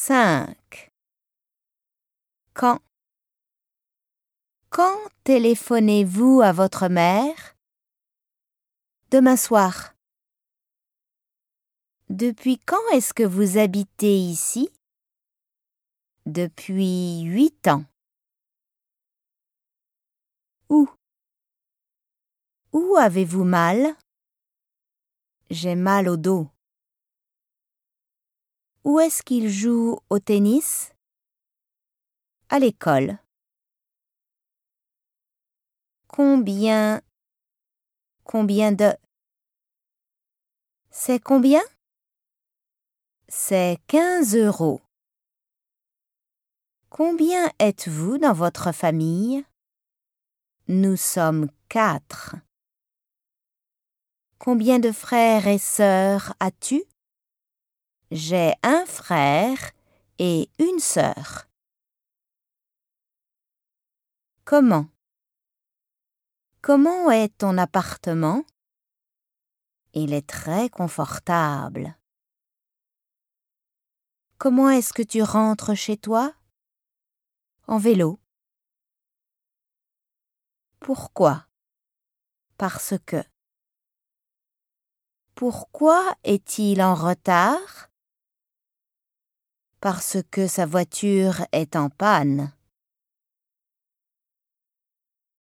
5. Quand? Quand téléphonez-vous à votre mère? Demain soir. Depuis quand est-ce que vous habitez ici? Depuis huit ans. Où? Où avez-vous mal? J'ai mal au dos. Où est-ce qu'il joue au tennis? À l'école. Combien Combien de C'est combien? C'est 15 euros. Combien êtes-vous dans votre famille? Nous sommes quatre. Combien de frères et sœurs as-tu? J'ai un frère et une sœur. Comment? Comment est ton appartement? Il est très confortable. Comment est-ce que tu rentres chez toi? En vélo. Pourquoi? Parce que. Pourquoi est-il en retard? Parce que sa voiture est en panne.